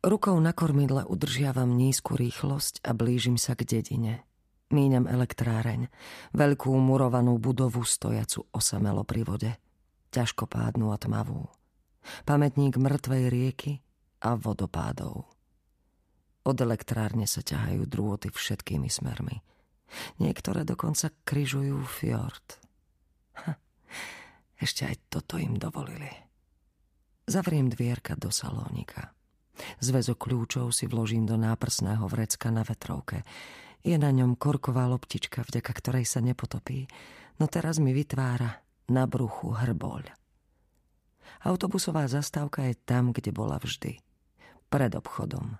Rukou na kormidle udržiavam nízku rýchlosť a blížim sa k dedine. Míňam elektráreň, veľkú murovanú budovu stojacu osamelo pri vode. Ťažkopádnu a tmavú. Pamätník mŕtvej rieky a vodopádov. Od elektrárne sa ťahajú drôty všetkými smermi. Niektoré dokonca kryžujú fjord. Ha, ešte aj toto im dovolili. Zavriem dvierka do salónika. Zväzok kľúčov si vložím do náprsného vrecka na vetrovke. Je na ňom korková loptička, vďaka ktorej sa nepotopí, no teraz mi vytvára na bruchu hrboľ. Autobusová zastávka je tam, kde bola vždy. Pred obchodom.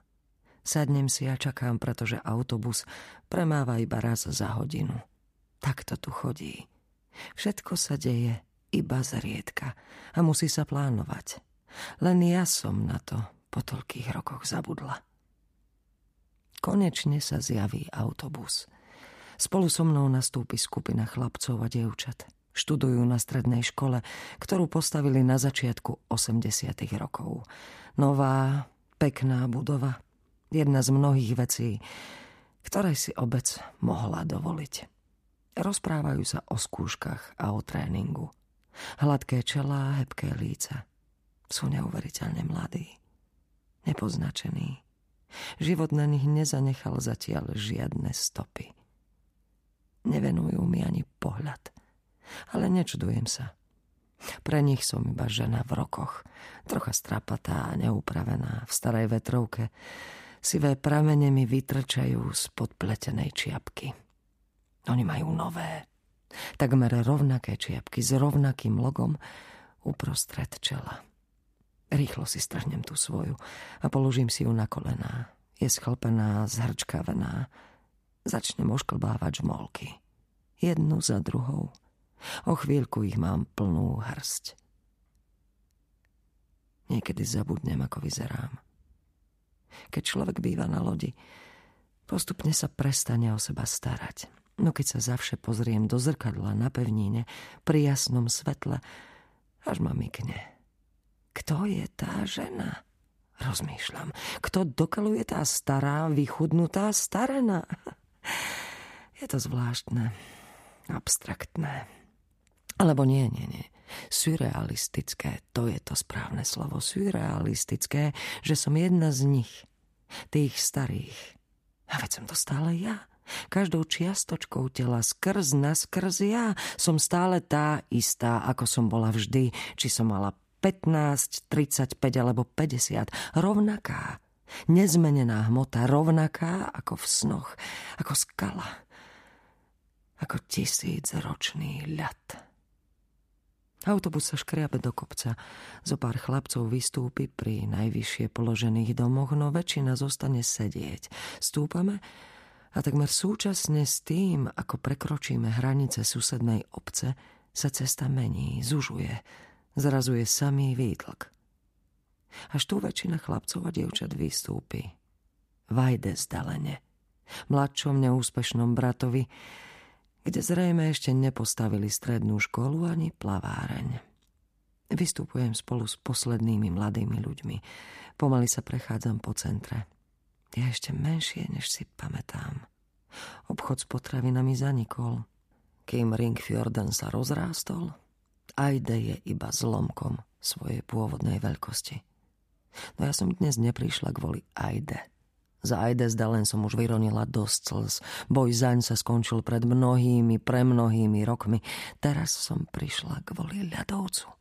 Sadnem si a čakám, pretože autobus premáva iba raz za hodinu. Tak to tu chodí. Všetko sa deje iba zriedka a musí sa plánovať. Len ja som na to po toľkých rokoch zabudla. Konečne sa zjaví autobus. Spolu so mnou nastúpi skupina chlapcov a dievčat. Študujú na strednej škole, ktorú postavili na začiatku 80. rokov. Nová, pekná budova. Jedna z mnohých vecí, ktoré si obec mohla dovoliť. Rozprávajú sa o skúškach a o tréningu. Hladké čelá, hebké líca. Sú neuveriteľne mladí nepoznačený. Život na nich nezanechal zatiaľ žiadne stopy. Nevenujú mi ani pohľad, ale nečudujem sa. Pre nich som iba žena v rokoch, trocha strapatá a neupravená v starej vetrovke. Sivé pramene mi vytrčajú z podpletenej čiapky. Oni majú nové, takmer rovnaké čiapky s rovnakým logom uprostred čela. Rýchlo si strhnem tú svoju a položím si ju na kolená. Je schlpená, zhrčkavená. Začnem ošklbávať žmolky. Jednu za druhou. O chvíľku ich mám plnú hrst. Niekedy zabudnem, ako vyzerám. Keď človek býva na lodi, postupne sa prestane o seba starať. No keď sa zavše pozriem do zrkadla na pevnine, pri jasnom svetle, až ma mykne. Kto je tá žena? Rozmýšľam. Kto dokaluje tá stará, vychudnutá starena? Je to zvláštne, abstraktné. Alebo nie, nie, nie. Surrealistické, to je to správne slovo. Surrealistické, že som jedna z nich. Tých starých. A veď som to stále ja. Každou čiastočkou tela skrz na skrz ja som stále tá istá, ako som bola vždy, či som mala 15, 35 alebo 50. Rovnaká. Nezmenená hmota, rovnaká ako v snoch, ako skala. Ako tisícročný ľad. Autobus sa škriabe do kopca. Zo pár chlapcov vystúpi pri najvyššie položených domoch, no väčšina zostane sedieť. Stúpame a takmer súčasne s tým, ako prekročíme hranice susednej obce, sa cesta mení, zužuje, Zrazu je samý výtlk. Až tu väčšina chlapcov a dievčat vystúpi. Vajde zdalene. Mladšom neúspešnom bratovi, kde zrejme ešte nepostavili strednú školu ani plaváreň. Vystupujem spolu s poslednými mladými ľuďmi. Pomaly sa prechádzam po centre. Je ešte menšie, než si pamätám. Obchod s potravinami zanikol. Kým Ringfjorden sa rozrástol, Ajde je iba zlomkom svojej pôvodnej veľkosti. No ja som dnes neprišla kvôli Ajde. Za Ajde zdalen som už vyronila dosť slz. Boj zaň sa skončil pred mnohými, pre mnohými rokmi. Teraz som prišla kvôli ľadovcu.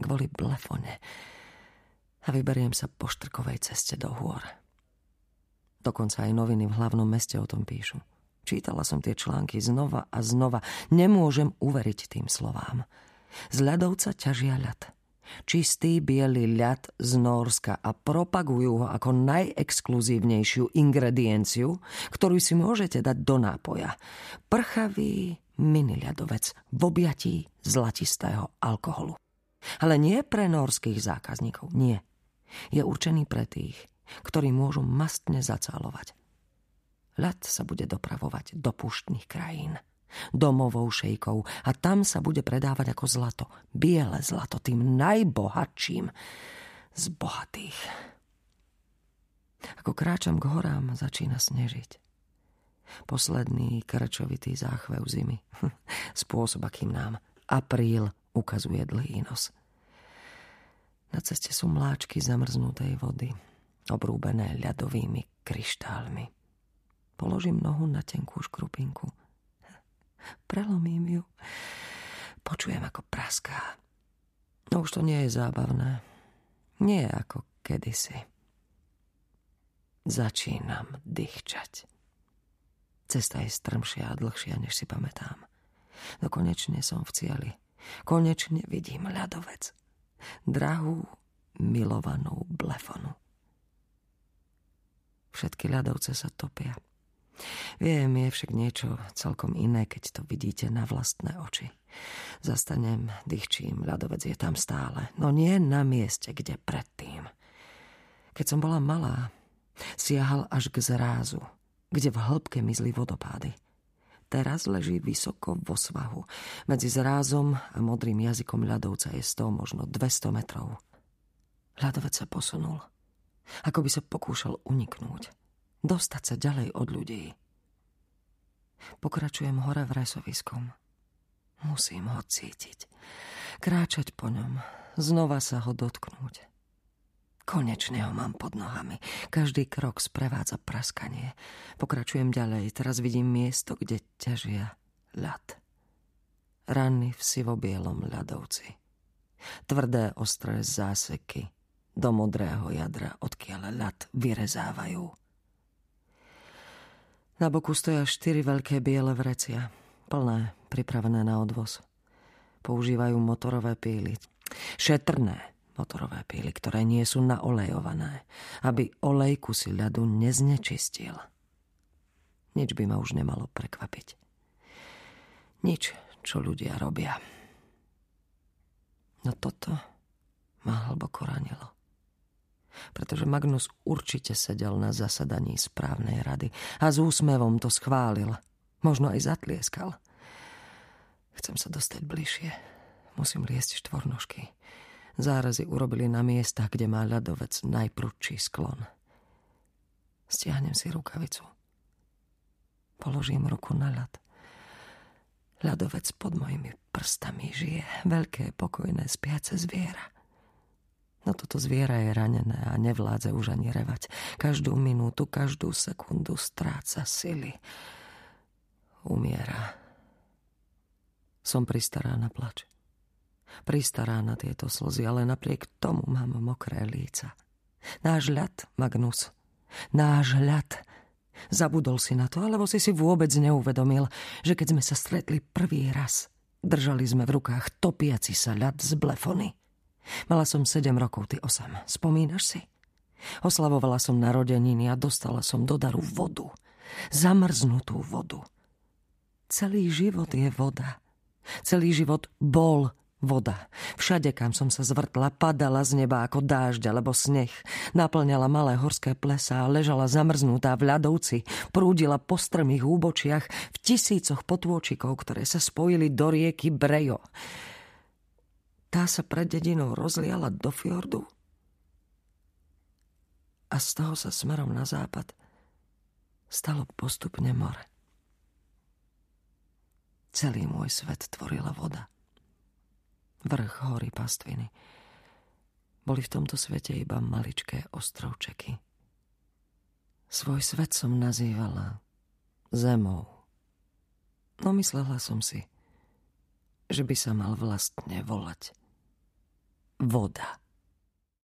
Kvôli blefone. A vyberiem sa po štrkovej ceste do hôr. Dokonca aj noviny v hlavnom meste o tom píšu. Čítala som tie články znova a znova. Nemôžem uveriť tým slovám. Z ľadovca ťažia ľad. Čistý biely ľad z Norska a propagujú ho ako najexkluzívnejšiu ingredienciu, ktorú si môžete dať do nápoja. Prchavý mini ľadovec v objatí zlatistého alkoholu. Ale nie pre norských zákazníkov, nie. Je určený pre tých, ktorí môžu mastne zacálovať. Ľad sa bude dopravovať do púštnych krajín domovou šejkov a tam sa bude predávať ako zlato. Biele zlato, tým najbohatším z bohatých. Ako kráčam k horám, začína snežiť. Posledný krčovitý záchvev zimy. Spôsob, akým nám apríl ukazuje dlhý nos. Na ceste sú mláčky zamrznutej vody, obrúbené ľadovými kryštálmi. Položím nohu na tenkú škrupinku. Prelomím ju. Počujem, ako praská. No už to nie je zábavné. Nie ako kedysi. Začínam dýchčať. Cesta je strmšia a dlhšia, než si pamätám. No konečne som v cieli. Konečne vidím ľadovec. Drahú, milovanú blefonu. Všetky ľadovce sa topia. Viem, je však niečo celkom iné, keď to vidíte na vlastné oči. Zastanem, dýchčím, ľadovec je tam stále, no nie na mieste, kde predtým. Keď som bola malá, siahal až k zrázu, kde v hĺbke mizli vodopády. Teraz leží vysoko vo svahu. Medzi zrázom a modrým jazykom ľadovca je 100, možno 200 metrov. Ľadovec sa posunul. Ako by sa pokúšal uniknúť. Dostať sa ďalej od ľudí. Pokračujem hore v resoviskom. Musím ho cítiť. Kráčať po ňom. Znova sa ho dotknúť. Konečne ho mám pod nohami. Každý krok sprevádza praskanie. Pokračujem ďalej. Teraz vidím miesto, kde ťažia ľad. Ranny v sivobielom ľadovci. Tvrdé ostré záseky do modrého jadra, odkiaľ ľad vyrezávajú. Na boku stoja štyri veľké biele vrecia, plné, pripravené na odvoz. Používajú motorové píly. Šetrné, motorové píly, ktoré nie sú naolejované, aby olej kusy ľadu neznečistil. Nič by ma už nemalo prekvapiť. Nič, čo ľudia robia. No toto ma hlboko ranilo. Pretože Magnus určite sedel na zasadaní správnej rady a s úsmevom to schválil. Možno aj zatlieskal. Chcem sa dostať bližšie. Musím liesť štvornožky. Zárazy urobili na miestach, kde má ľadovec najprudší sklon. Stiahnem si rukavicu. Položím ruku na ľad. Ľadovec pod mojimi prstami žije. Veľké, pokojné, spiace zviera. No toto zviera je ranené a nevládze už ani revať. Každú minútu, každú sekundu stráca sily. Umiera. Som pristará na plač pristará na tieto slzy, ale napriek tomu mám mokré líca. Náš ľad, Magnus, náš ľad. Zabudol si na to, alebo si si vôbec neuvedomil, že keď sme sa stretli prvý raz, držali sme v rukách topiaci sa ľad z blefony. Mala som sedem rokov, ty osem. Spomínaš si? Oslavovala som narodeniny a dostala som do daru vodu. Zamrznutú vodu. Celý život je voda. Celý život bol Voda. Všade, kam som sa zvrtla, padala z neba ako dážď alebo sneh. Naplňala malé horské plesá, ležala zamrznutá v ľadovci, prúdila po strmých úbočiach v tisícoch potôčikov, ktoré sa spojili do rieky Brejo. Tá sa pred dedinou rozliala do fjordu a z toho sa smerom na západ stalo postupne more. Celý môj svet tvorila voda vrch hory pastviny. Boli v tomto svete iba maličké ostrovčeky. Svoj svet som nazývala zemou. No myslela som si, že by sa mal vlastne volať voda.